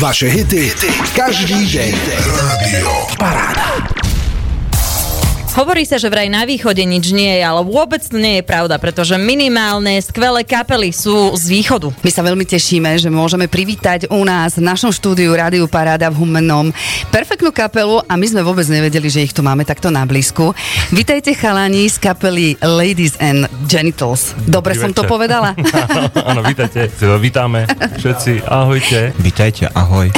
Vaše hity, hity. každý. Rádio Paráda. Hovorí sa, že vraj na východe nič nie je, ale vôbec to nie je pravda, pretože minimálne skvelé kapely sú z východu. My sa veľmi tešíme, že môžeme privítať u nás v našom štúdiu Rádiu Paráda v Humennom perfektnú kapelu a my sme vôbec nevedeli, že ich tu máme takto na blízku. Vítajte chalani z kapely Ladies and Genitals. Dobre som to povedala? Áno, vítajte, vítame všetci, ahojte. Vítajte, ahoj.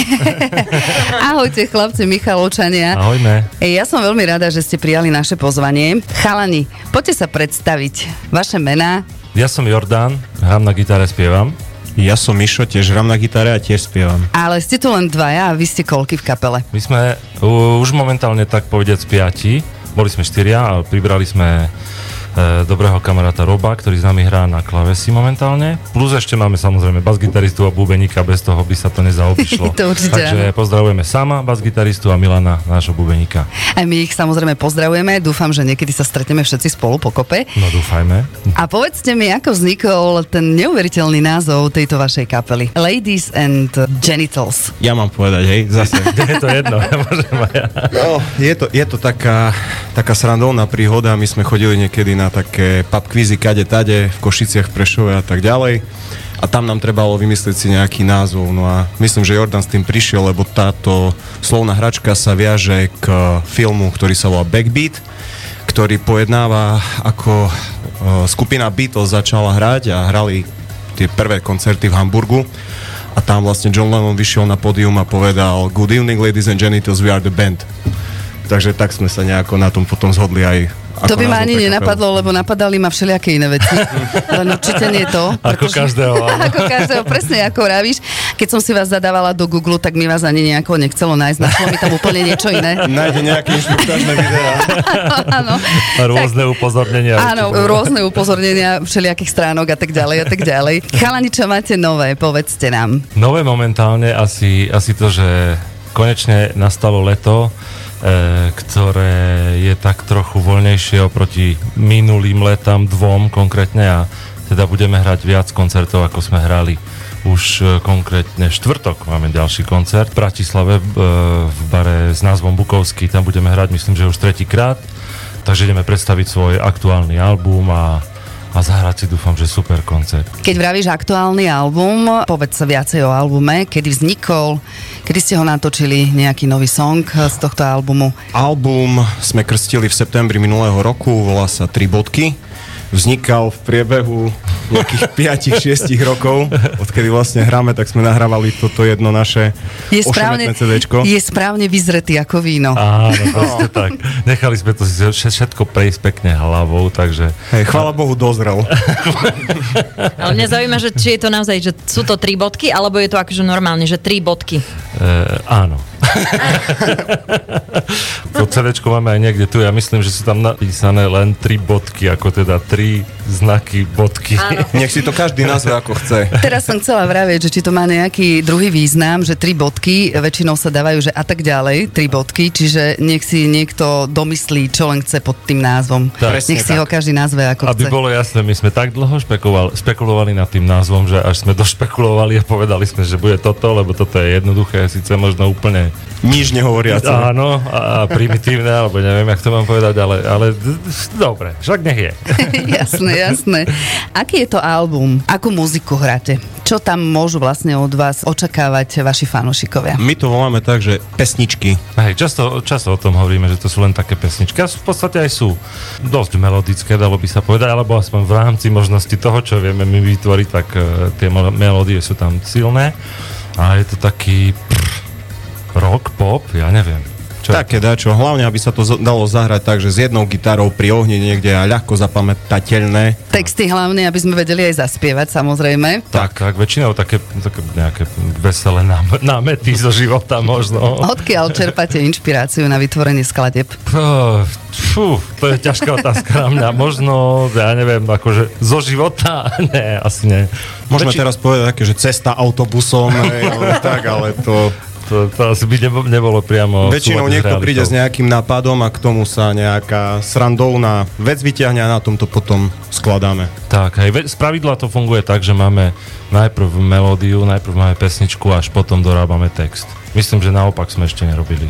Ahojte chlapci Michalovčania. Ahojme. Ja som veľmi rada, že ste prijali naše pozvanie. Chalani, poďte sa predstaviť. Vaše mená? Ja som Jordán, hrám na gitare, spievam. Ja som Mišo, tiež hrám na gitare a tiež spievam. Ale ste tu len dvaja a vy ste koľky v kapele? My sme uh, už momentálne tak povedať piati. Boli sme štyria a pribrali sme dobrého kamaráta Roba, ktorý s nami hrá na klavesi momentálne. Plus ešte máme samozrejme basgitaristu a bubeníka, bez toho by sa to nezaobišlo. To určite Takže pozdravujeme sama basgitaristu a Milana, nášho bubeníka. A my ich samozrejme pozdravujeme. Dúfam, že niekedy sa stretneme všetci spolu pokope. No dúfajme. A povedzte mi, ako vznikol ten neuveriteľný názov tejto vašej kapely. Ladies and Genitals. Ja mám povedať, hej, zase. Je to jedno, môžem aj ja. No, je to, je to taká, taká srandovná príhoda. My sme chodili niekedy na také pub quizy kade tade v Košiciach, v Prešove a tak ďalej. A tam nám trebalo vymyslieť si nejaký názov. No a myslím, že Jordan s tým prišiel, lebo táto slovná hračka sa viaže k filmu, ktorý sa volá Backbeat, ktorý pojednáva, ako e, skupina Beatles začala hrať a hrali tie prvé koncerty v Hamburgu a tam vlastne John Lennon vyšiel na pódium a povedal Good evening ladies and genitals, we are the band. Takže tak sme sa nejako na tom potom zhodli aj To by ma ani nenapadlo, lebo napadali ma všelijaké iné veci. Len určite nie to. Ako každého, áno. ako každého, presne ako vravíš. Keď som si vás zadávala do Google, tak mi vás ani nejako nechcelo nájsť. Našlo mi tam úplne niečo iné. Nájde nejaké inštruktážne videá. Áno. Rôzne upozornenia. Áno, rôzne upozornenia všelijakých stránok a tak ďalej a tak ďalej. Chalani, čo máte nové, povedzte nám. Nové momentálne asi, asi to, že konečne nastalo leto, ktoré je tak trochu voľnejšie oproti minulým letám, dvom konkrétne a teda budeme hrať viac koncertov, ako sme hrali už e, konkrétne štvrtok. Máme ďalší koncert v Bratislave e, v bare s názvom Bukovský, tam budeme hrať myslím, že už tretíkrát, takže ideme predstaviť svoj aktuálny album a, a zahrať si dúfam, že super koncert. Keď vravíš aktuálny album, povedz sa viacej o albume, kedy vznikol, kedy ste ho natočili, nejaký nový song z tohto albumu. Album sme krstili v septembri minulého roku, volá sa Tri bodky. Vznikal v priebehu nejakých 5-6 rokov, odkedy vlastne hráme, tak sme nahrávali toto jedno naše Je správne, CDčko. je správne vyzretý ako víno. Áno, presne tak. Nechali sme to si všetko prejsť pekne hlavou, takže Hej, chvála Bohu, dozrel. Ale mňa zaujíma, že či je to naozaj, že sú to tri bodky, alebo je to akože normálne, že tri bodky. e, áno. to CD máme aj niekde tu. Ja myslím, že sú tam napísané len tri bodky, ako teda tri znaky bodky. Áno. Nech si to každý nazve ako chce. Teraz som chcela vravieť, že či to má nejaký druhý význam, že tri bodky, väčšinou sa dávajú, že a tak ďalej, tri bodky, čiže nech si niekto domyslí, čo len chce pod tým názvom. Tak. nech si Presne ho každý nazve ako Aby chce. bolo jasné, my sme tak dlho špekulovali, špekulovali nad tým názvom, že až sme došpekulovali a povedali sme, že bude toto, lebo toto je jednoduché, síce možno úplne Nič nehovoriace. áno a, primitívne, alebo neviem, jak to mám povedať, ale, ale dobre, však nech je. jasné, jasné. Aký je to album? Akú muziku hráte? Čo tam môžu vlastne od vás očakávať vaši fanúšikovia? My to voláme tak, že pesničky. Hej, často, často o tom hovoríme, že to sú len také pesničky. A sú, v podstate aj sú dosť melodické, dalo by sa povedať, alebo aspoň v rámci možnosti toho, čo vieme my vytvoriť, tak uh, tie mel- melódie sú tam silné. A je to taký prr, rock, pop, ja neviem. Čo je Také dačo. Hlavne, aby sa to z- dalo zahrať tak, že s jednou gitarou pri ohni niekde a ľahko zapamätateľné. Texty hlavne, aby sme vedeli aj zaspievať, samozrejme. Tak, tak, väčšinou také, také nejaké veselé nám- námety zo života možno. Odkiaľ čerpáte inšpiráciu na vytvorenie skladeb? Fú, to je ťažká otázka na mňa. Možno, ja neviem, akože zo života? Nie, asi nie. Môžeme Väčši- teraz povedať také, že cesta autobusom, hej, ale tak, ale to... To, to asi by nebo, nebolo priamo... Väčšinou niekto príde s nejakým nápadom a k tomu sa nejaká srandovná vec vyťahne a na tom to potom skladáme. Tak, hej, z pravidla to funguje tak, že máme najprv melódiu, najprv máme pesničku, až potom dorábame text. Myslím, že naopak sme ešte nerobili.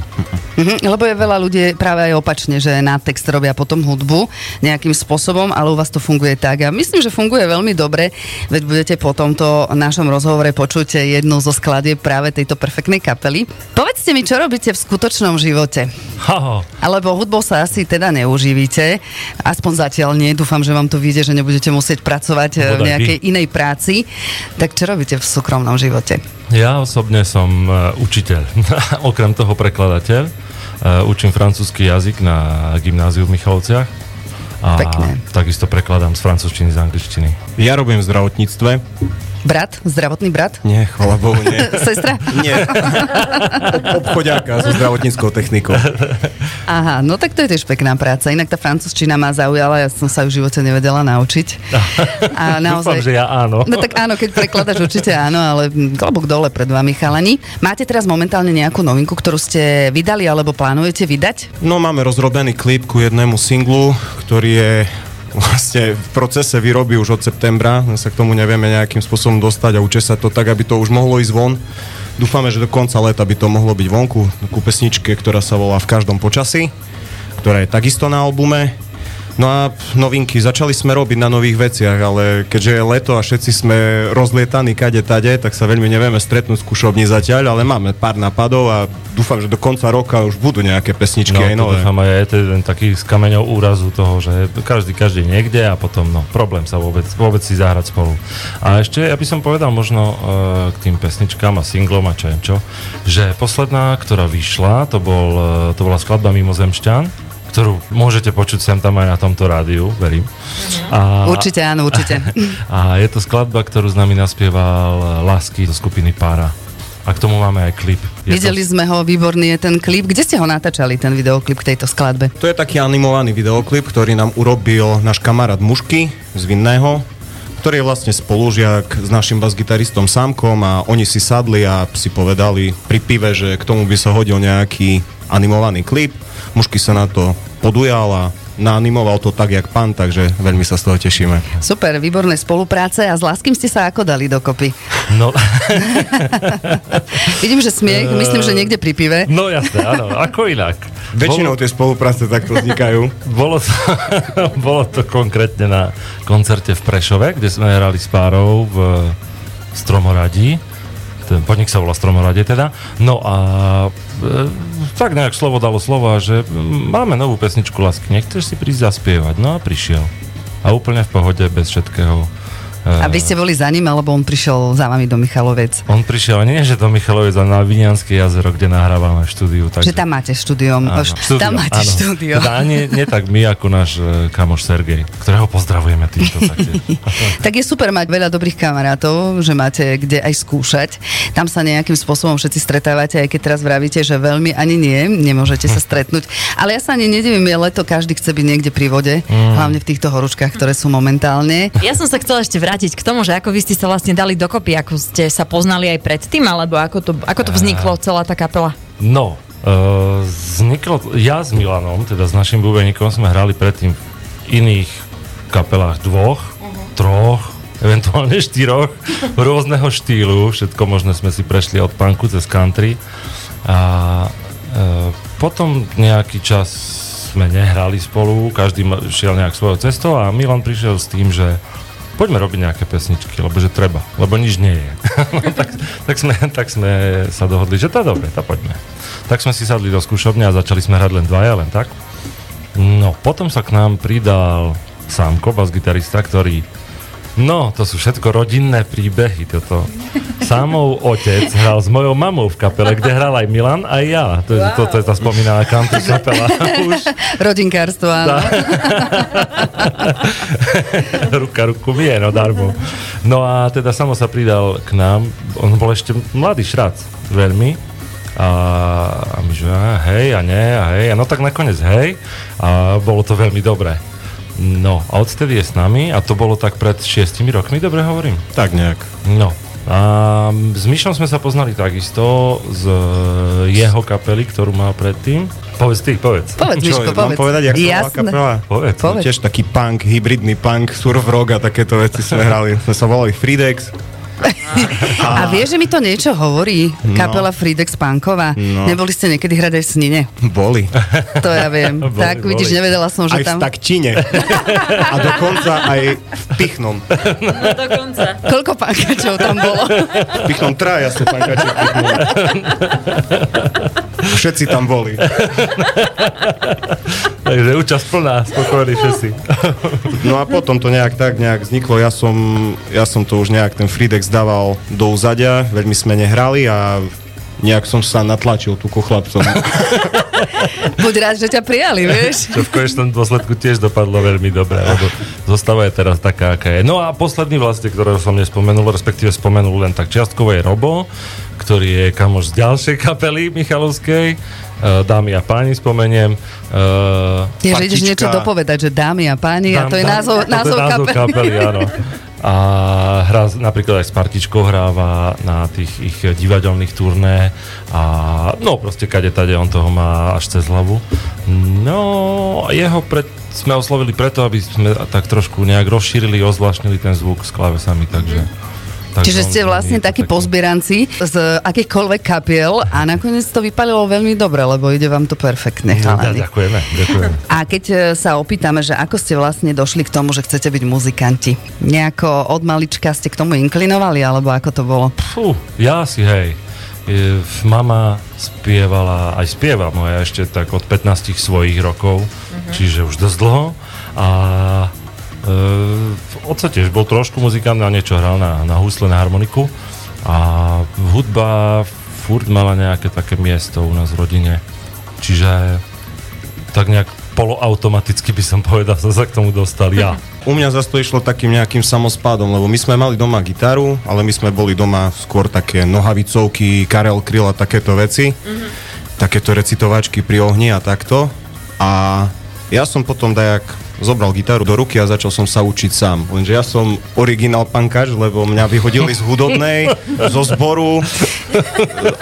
Mhm, lebo je veľa ľudí práve aj opačne, že na text robia potom hudbu nejakým spôsobom, ale u vás to funguje tak. A myslím, že funguje veľmi dobre, veď budete po tomto našom rozhovore počuť jednu zo skladie práve tejto perfektnej kapely. Povedzte mi, čo robíte v skutočnom živote? Ha, Alebo hudbou sa asi teda neuživíte, aspoň zatiaľ nie, dúfam, že vám to vyjde, že nebudete musieť pracovať eh, v Bodaj nejakej inej práci. Tak čo robíte v súkromnom živote? Ja osobne som uh, učiteľ, okrem toho prekladateľ. Uh, učím francúzsky jazyk na gymnáziu v Michalovciach. A Pekné. takisto prekladám z francúzštiny, z angličtiny. Ja robím v zdravotníctve. Brat? Zdravotný brat? Nie, chvala Bohu, nie. Sestra? Nie. Obchodiáka so zdravotníckou technikou. Aha, no tak to je tiež pekná práca. Inak tá francúzština ma zaujala, ja som sa ju v živote nevedela naučiť. A Dúfam, že ja áno. No tak áno, keď prekladaš určite áno, ale klobúk dole pred vami chalani. Máte teraz momentálne nejakú novinku, ktorú ste vydali alebo plánujete vydať? No máme rozrobený klip ku jednému singlu, ktorý je vlastne v procese výroby už od septembra. My sa k tomu nevieme nejakým spôsobom dostať a učesať to tak, aby to už mohlo ísť von. Dúfame, že do konca leta by to mohlo byť vonku ku pesničke, ktorá sa volá V každom počasí, ktorá je takisto na albume. No a novinky, začali sme robiť na nových veciach, ale keďže je leto a všetci sme rozlietaní kade tade, tak sa veľmi nevieme stretnúť skúšovní zatiaľ, ale máme pár nápadov a dúfam, že do konca roka už budú nejaké pesničky No, aj nové. dúfam aj je to jeden taký s kameňou úrazu toho, že každý, každý niekde a potom no, problém sa vôbec, vôbec si zahrať spolu. A ešte, ja by som povedal možno uh, k tým pesničkám a singlom a čo čo, že posledná, ktorá vyšla, to, bol, uh, to bola skladba Mimozemšťan, ktorú môžete počuť sem tam aj na tomto rádiu, verím. A, Určite áno, určite. a je to skladba, ktorú s nami naspieval Lásky zo skupiny Pára. A k tomu máme aj klip. Je Videli to, sme ho, výborný je ten klip. Kde ste ho natáčali, ten videoklip k tejto skladbe? To je taký animovaný videoklip, ktorý nám urobil náš kamarát Mušky z Vinného, ktorý je vlastne spolužiak s našim basgitaristom Samkom a oni si sadli a si povedali pri pive, že k tomu by sa hodil nejaký animovaný klip. Mušky sa na to podujal a naanimoval to tak, jak pán, takže veľmi sa z toho tešíme. Super, výborné spolupráce a s Láskym ste sa ako dali dokopy? no, Vidím, že smiech, myslím, že niekde pri pive. no jasné, áno, ako inak. Väčšinou tie spolupráce takto vznikajú. Bolo to, bolo to konkrétne na koncerte v Prešove, kde sme hrali s párov v Stromoradí. Ten podnik sa volá Stromoradie teda. No a e, tak nejak slovo dalo slovo, a že mm, máme novú pesničku Lásky, nechceš si prísť zaspievať? No a prišiel. A úplne v pohode, bez všetkého. A vy ste boli za ním, alebo on prišiel za vami do Michalovec? On prišiel, nie že do Michalovec, ale na Vinianské jazero, kde nahrávame štúdiu. Že tam máte štúdium. Áno, štúdio, tam máte áno. štúdio. Teda nie, nie tak my, ako náš e, kamoš Sergej, ktorého pozdravujeme týmto. Tak je super mať veľa dobrých kamarátov, že máte kde aj skúšať. Tam sa nejakým spôsobom všetci stretávate, aj keď teraz vravíte, že veľmi ani nie, nemôžete sa stretnúť. Ale ja sa ani nedivím, je leto, každý chce byť niekde pri vode, Mm. hlavne v týchto horúčkach, ktoré sú momentálne. Ja som sa chcela ešte vrátiť k tomu, že ako vy ste sa vlastne dali dokopy, ako ste sa poznali aj predtým, alebo ako to, ako to vzniklo celá tá kapela. No, uh, vzniklo, ja s Milanom, teda s našim bubeníkom, sme hrali predtým v iných kapelách dvoch, troch, eventuálne štyroch, rôzneho štýlu, všetko možné sme si prešli od punku cez country. A uh, potom nejaký čas sme nehrali spolu, každý šiel nejak svojou cestou a Milan prišiel s tým, že poďme robiť nejaké pesničky, lebo že treba, lebo nič nie je. no, tak, tak, sme, tak sme sa dohodli, že to dobre, to poďme. Tak sme si sadli do skúšovne a začali sme hrať len dvaja, len tak. No, potom sa k nám pridal Sámko, bas-gitarista, ktorý No, to sú všetko rodinné príbehy. Toto. Sámov otec hral s mojou mamou v kapele, kde hral aj Milan, aj ja. To, wow. to, to je tá spomínaná country kapela. Už Rodinkárstvo, áno. ruka ruku vie, no darmo. No a teda samo sa pridal k nám, on bol ešte mladý šrac, veľmi. A, a my že a, hej a nie a hej, a no tak nakoniec hej a bolo to veľmi dobré. No a odtedy je s nami a to bolo tak pred šiestimi rokmi, dobre hovorím? Tak nejak. No. A s Myšom sme sa poznali takisto z jeho kapely, ktorú mal predtým. Povedz ty, povedz. Povedz, Čo, Miško, mám povedz. povedať, jak Jasné. kapela? Povedz. Povedz. tiež taký punk, hybridný punk, surf rock a takéto veci sme hrali. Sme sa volali Freedex A vieš, že mi to niečo hovorí? Kapela Fridex Pankova. No. Neboli ste niekedy hrať aj v Snine? Boli. To ja viem. Boli, tak vidíš, boli. nevedela som, že Aj v tam... Takčine. A dokonca aj v Pichnom. No dokonca. Koľko pankačov tam bolo? V Pichnom traja sú pankači v Pichnom. Všetci tam boli. Takže účasť plná, spokojní všetci. No a potom to nejak tak nejak vzniklo. Ja som, ja som to už nejak ten Fridex dával do úzadia, veľmi sme nehrali a nejak som sa natlačil tu ku chlapcom. Buď rád, že ťa prijali, vieš? Čo v konečnom dôsledku tiež dopadlo veľmi dobre, lebo zostava je teraz taká, aká je. No a posledný vlastne, ktorého som nespomenul, respektíve spomenul len tak čiastkovo je Robo, ktorý je kamoš z ďalšej kapely Michalovskej. Uh, dámy a páni spomeniem. Uh, Je, že ideš niečo dopovedať, že dámy a páni, a to je názov, názov, názov kapely. kapely. áno. A hrá z- napríklad aj s Partičkou hráva na tých ich divadelných turné a no proste kade tade on toho má až cez hlavu. No jeho pred, sme oslovili preto, aby sme tak trošku nejak rozšírili, ozvláštnili ten zvuk s klávesami, takže... takže Čiže ste vlastne takí taký- pozbieranci z akýchkoľvek kapiel a nakoniec to vypalilo veľmi dobre, lebo ide vám to perfektne, No, ďakujeme, ďakujeme. A keď e, sa opýtame, že ako ste vlastne došli k tomu, že chcete byť muzikanti? Nejako od malička ste k tomu inklinovali, alebo ako to bolo? Fú, ja si hej. E, Mama spievala, aj spieva moja ešte tak od 15 svojich rokov, čiže už dosť dlho. A e, oco tiež bol trošku muzikant a niečo hral na, na husle, na harmoniku. A hudba furt mala nejaké také miesto u nás v rodine. Čiže tak nejak poloautomaticky by som povedal, som sa k tomu dostal ja. U mňa zase to išlo takým nejakým samospádom, lebo my sme mali doma gitaru, ale my sme boli doma skôr také nohavicovky, Karel Kryl a takéto veci. Takéto recitovačky pri ohni a takto. A ja som potom dajak zobral gitaru do ruky a začal som sa učiť sám. Lenže ja som originál pankač, lebo mňa vyhodili z hudobnej, zo zboru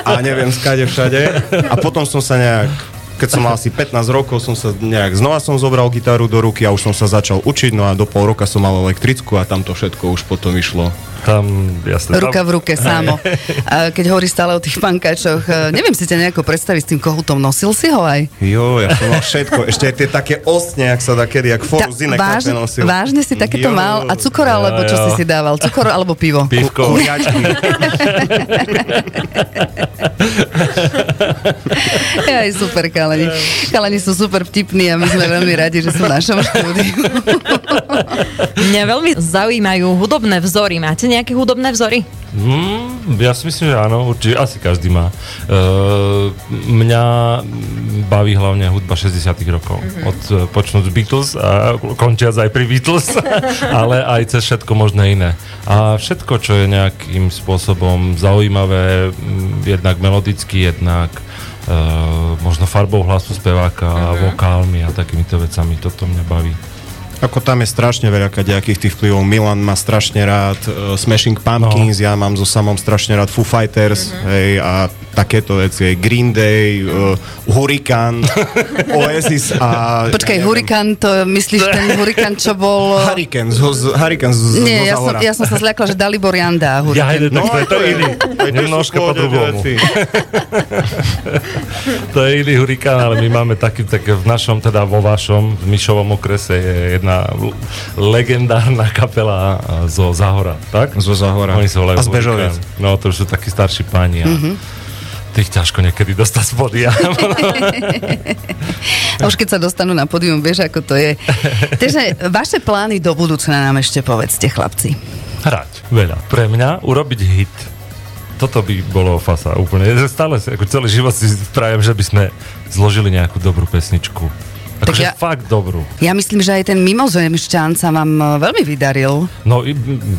a neviem skade všade. A potom som sa nejak keď som mal asi 15 rokov, som sa nejak znova som zobral gitaru do ruky a už som sa začal učiť, no a do pol roka som mal elektrickú a tam to všetko už potom išlo. Tam, jasne. Ruka tam, v ruke, samo. Keď hovorí stále o tých pankáčoch, e, neviem si ťa nejako predstaviť s tým kohutom. Nosil si ho aj? Jo, ja som mal všetko. Ešte aj tie také ostne, jak sa da kedy, jak Ta, foru zinek váž, nosil. vážne si takéto Jo. mal? A cukor alebo čo Jo, si si dával? Cukor alebo pivo? Pivko. Aj super, chalani. Chalani sú super vtipní a my sme veľmi radi, že sú v našom štúdiu. Mňa veľmi zaujímajú hudobné vzory. Máte nejaké hudobné vzory? Mm, ja si myslím, že áno, určite, asi každý má. Uh, mňa baví hlavne hudba 60 rokov. Mm-hmm. Od uh, počnúť z Beatles a končiac aj pri Beatles, ale aj cez všetko možné iné. A všetko, čo je nejakým spôsobom zaujímavé, mm, jednak melodicky, jednak uh, možno farbou hlasu speváka, mm-hmm. vokálmi a takýmito vecami, toto mňa baví. Ako tam je strašne veľa kadejakých tých vplyvov. Milan má strašne rád uh, Smashing Pumpkins, no. ja mám so samom strašne rád Foo Fighters, mm-hmm. hej, a takéto veci, hej, Green Day, uh, Hurricane, Oasis a... Počkaj, hurikán, to myslíš ten hurikán, čo bol... Hurricane, zo, z, Hurricane z, Nie, zo ja som, ja som sa zľakla, že Dalibor Janda a Ja, hurikán. tak to je to iný. Nemnožka po druhomu. To je iný hurikán, ale my máme taký, tak v našom, teda vo vašom, v Mišovom okrese je jedna legendárna kapela a, zo Zahora, tak? Zo Zahora. Oni volajú A z Bežoviec. No, to už sú takí starší páni a tých ťažko niekedy dostať z podia. A už keď sa dostanú na pódium, vieš, ako to je. Takže vaše plány do budúcna nám ešte povedzte, chlapci. Hrať veľa. Pre mňa urobiť hit. Toto by bolo fasa úplne. Stále ako celý život si prajem, že by sme zložili nejakú dobrú pesničku. Tak Akože ja- fakt dobrú. Ja myslím, že aj ten mimozemšťan sa vám e, veľmi vydaril. No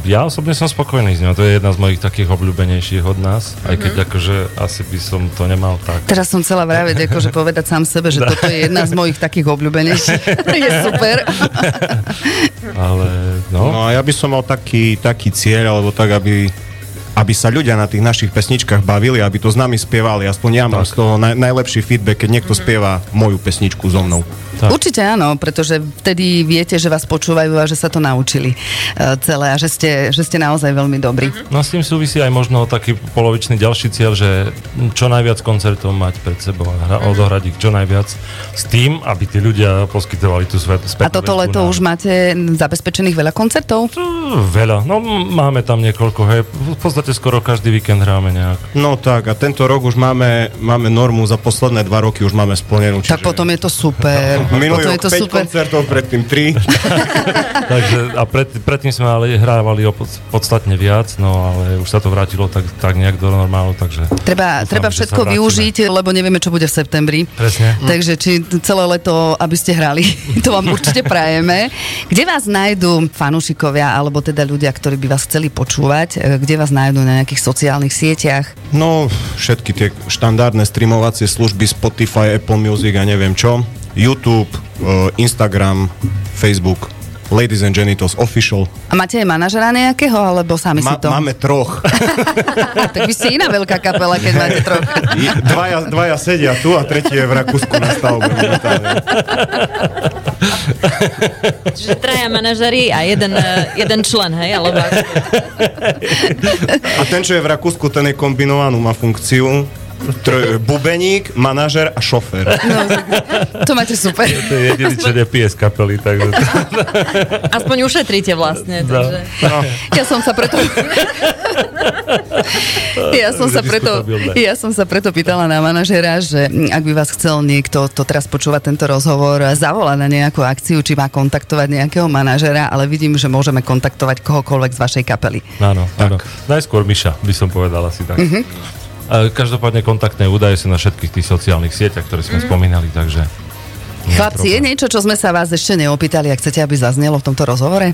ja osobne som spokojný s ňou, to je jedna z mojich takých obľúbenejších od nás, aj keď Mhm. akože asi by som to nemal tak. Teraz som chcela vraviť, akože povedať sám sebe, že toto je jedna z mojich takých obľúbenejších. je super. Ale no, No a ja by som mal taký, taký cieľ, alebo tak, aby aby sa ľudia na tých našich pesničkách bavili, aby to s nami spievali. Aspoň ja mám z toho naj, najlepší feedback, keď niekto spieva moju pesničku so mnou. Tak. Určite áno, pretože vtedy viete, že vás počúvajú a že sa to naučili uh, celé a že ste, že ste naozaj veľmi dobrí. No s tým súvisí aj možno taký polovičný ďalší cieľ, že čo najviac koncertov mať pred sebou a odohrať ich čo najviac s tým, aby tí ľudia poskytovali tú svet, A toto leto na... už máte zabezpečených veľa koncertov? Veľa. No máme tam niekoľko, hej. V podstate skoro každý víkend hráme nejak. No tak a tento rok už máme, máme normu za posledné dva roky už máme splnenú. Čiže... Tak potom je to super. Minulý rok 5 super. koncertov, predtým 3. takže, a pred, predtým sme ale hrávali o podstatne viac, no ale už sa to vrátilo tak, tak nejak do normálu, takže... Treba, dúfam, treba všetko využiť, lebo nevieme, čo bude v septembri. Presne. Takže či celé leto, aby ste hrali, to vám určite prajeme. Kde vás nájdú fanúšikovia, alebo teda ľudia, ktorí by vás chceli počúvať? Kde vás nájdú na nejakých sociálnych sieťach? No, všetky tie štandardné streamovacie služby Spotify, Apple Music a neviem čo. YouTube, uh, Instagram, Facebook, Ladies and Genitals Official. A máte aj manažera nejakého, alebo sami Ma, si to? Máme troch. tak vy ste iná veľká kapela, keď máte troch. dvaja, dvaja sedia tu a tretí je v Rakúsku na stavbe. Čiže traja manažeri a jeden, eh, jeden člen, hej? Alebo... a ten, čo je v Rakúsku, ten je kombinovanú, má funkciu Tr- bubeník, manažer a šofér. No, to máte super. To je jediný, čo nepije z kapely. Takže... Aspoň ušetríte vlastne. No. Takže... No. Ja som sa preto... ja, som sa preto, ja som sa preto pýtala na manažera, že ak by vás chcel niekto to teraz počúvať tento rozhovor, zavolať na nejakú akciu, či má kontaktovať nejakého manažera, ale vidím, že môžeme kontaktovať kohokoľvek z vašej kapely. Áno, áno. Najskôr Miša, by som povedal asi tak. Uh-huh. Každopádne kontaktné údaje sú na všetkých tých sociálnych sieťach, ktoré sme mm. spomínali, takže... Chlapci, je niečo, čo sme sa vás ešte neopýtali, ak chcete, aby zaznelo v tomto rozhovore?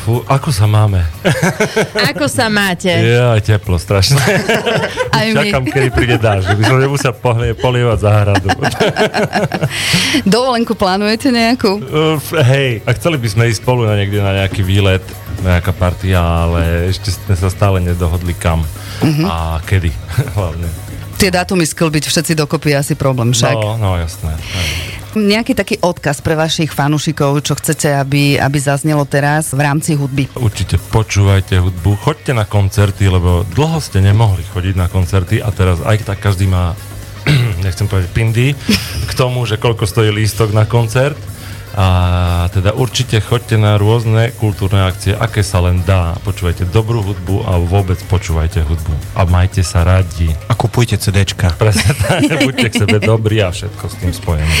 Fú, ako sa máme? Ako sa máte? Ja, teplo, strašne. Aj my. Čakám, kedy príde dáž, že by som nemusel polievať záhradu. Dovolenku plánujete nejakú? Uh, hej, a chceli by sme ísť spolu na niekde na nejaký výlet, nejaká partia, ale ešte sme sa stále nedohodli kam uh-huh. a kedy hlavne. Tie dátumy sklbiť všetci dokopy je asi problém však. No, no jasné. Nejaký taký odkaz pre vašich fanúšikov, čo chcete, aby, aby zaznelo teraz v rámci hudby? Určite počúvajte hudbu, choďte na koncerty, lebo dlho ste nemohli chodiť na koncerty a teraz aj tak každý má nechcem povedať pindy, k tomu, že koľko stojí lístok na koncert a teda určite choďte na rôzne kultúrne akcie, aké sa len dá. Počúvajte dobrú hudbu a vôbec počúvajte hudbu. A majte sa radi. A kupujte CDčka. Presne tak, buďte k sebe dobrí a všetko s tým spojené.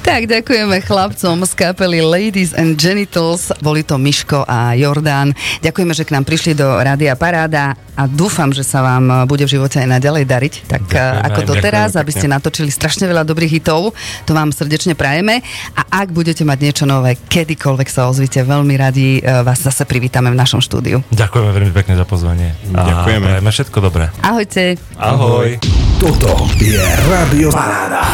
Tak, ďakujeme chlapcom z kapely Ladies and Genitals. Boli to Miško a Jordán. Ďakujeme, že k nám prišli do Rádia Paráda a dúfam, že sa vám bude v živote aj naďalej dariť. Tak ďakujeme, ako doteraz, aby ste natočili strašne veľa dobrých hitov. To vám srdečne prajeme. A ak budete mať niečo nové, kedykoľvek sa ozvite, veľmi radi e, vás zase privítame v našom štúdiu. Ďakujeme veľmi pekne za pozvanie. Ďakujeme. A všetko dobré. Ahojte. Ahoj. Toto je Radio Paráda.